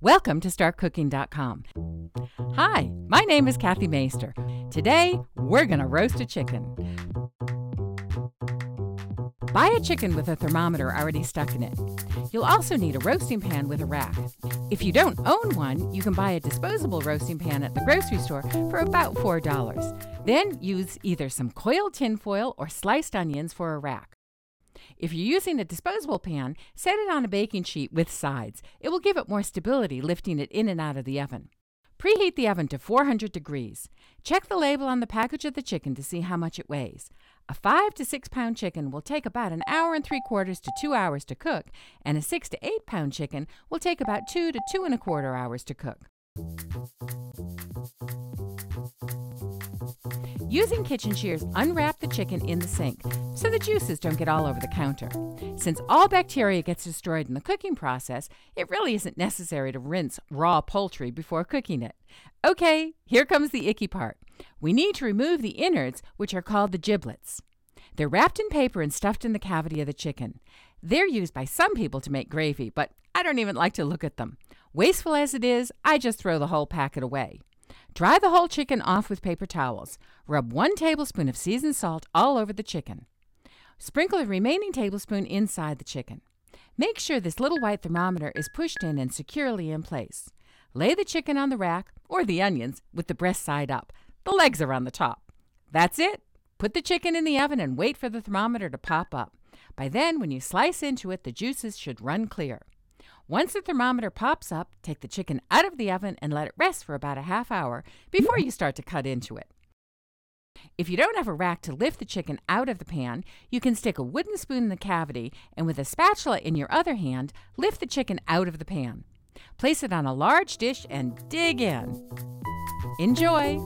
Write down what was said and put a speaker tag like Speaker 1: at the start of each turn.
Speaker 1: Welcome to StartCooking.com. Hi, my name is Kathy Maister. Today, we're going to roast a chicken. Buy a chicken with a thermometer already stuck in it. You'll also need a roasting pan with a rack. If you don't own one, you can buy a disposable roasting pan at the grocery store for about $4. Then use either some coiled tinfoil or sliced onions for a rack. If you're using a disposable pan, set it on a baking sheet with sides. It will give it more stability lifting it in and out of the oven. Preheat the oven to 400 degrees. Check the label on the package of the chicken to see how much it weighs. A 5 to 6 pound chicken will take about an hour and three quarters to 2 hours to cook, and a 6 to 8 pound chicken will take about 2 to 2 and a quarter hours to cook. Using kitchen shears, unwrap the chicken in the sink so the juices don't get all over the counter. Since all bacteria gets destroyed in the cooking process, it really isn't necessary to rinse raw poultry before cooking it. Okay, here comes the icky part. We need to remove the innards, which are called the giblets. They're wrapped in paper and stuffed in the cavity of the chicken. They're used by some people to make gravy, but I don't even like to look at them. Wasteful as it is, I just throw the whole packet away. Dry the whole chicken off with paper towels. Rub one tablespoon of seasoned salt all over the chicken. Sprinkle the remaining tablespoon inside the chicken. Make sure this little white thermometer is pushed in and securely in place. Lay the chicken on the rack, or the onions, with the breast side up. The legs are on the top. That's it. Put the chicken in the oven and wait for the thermometer to pop up. By then, when you slice into it, the juices should run clear. Once the thermometer pops up, take the chicken out of the oven and let it rest for about a half hour before you start to cut into it. If you don't have a rack to lift the chicken out of the pan, you can stick a wooden spoon in the cavity and with a spatula in your other hand, lift the chicken out of the pan. Place it on a large dish and dig in. Enjoy!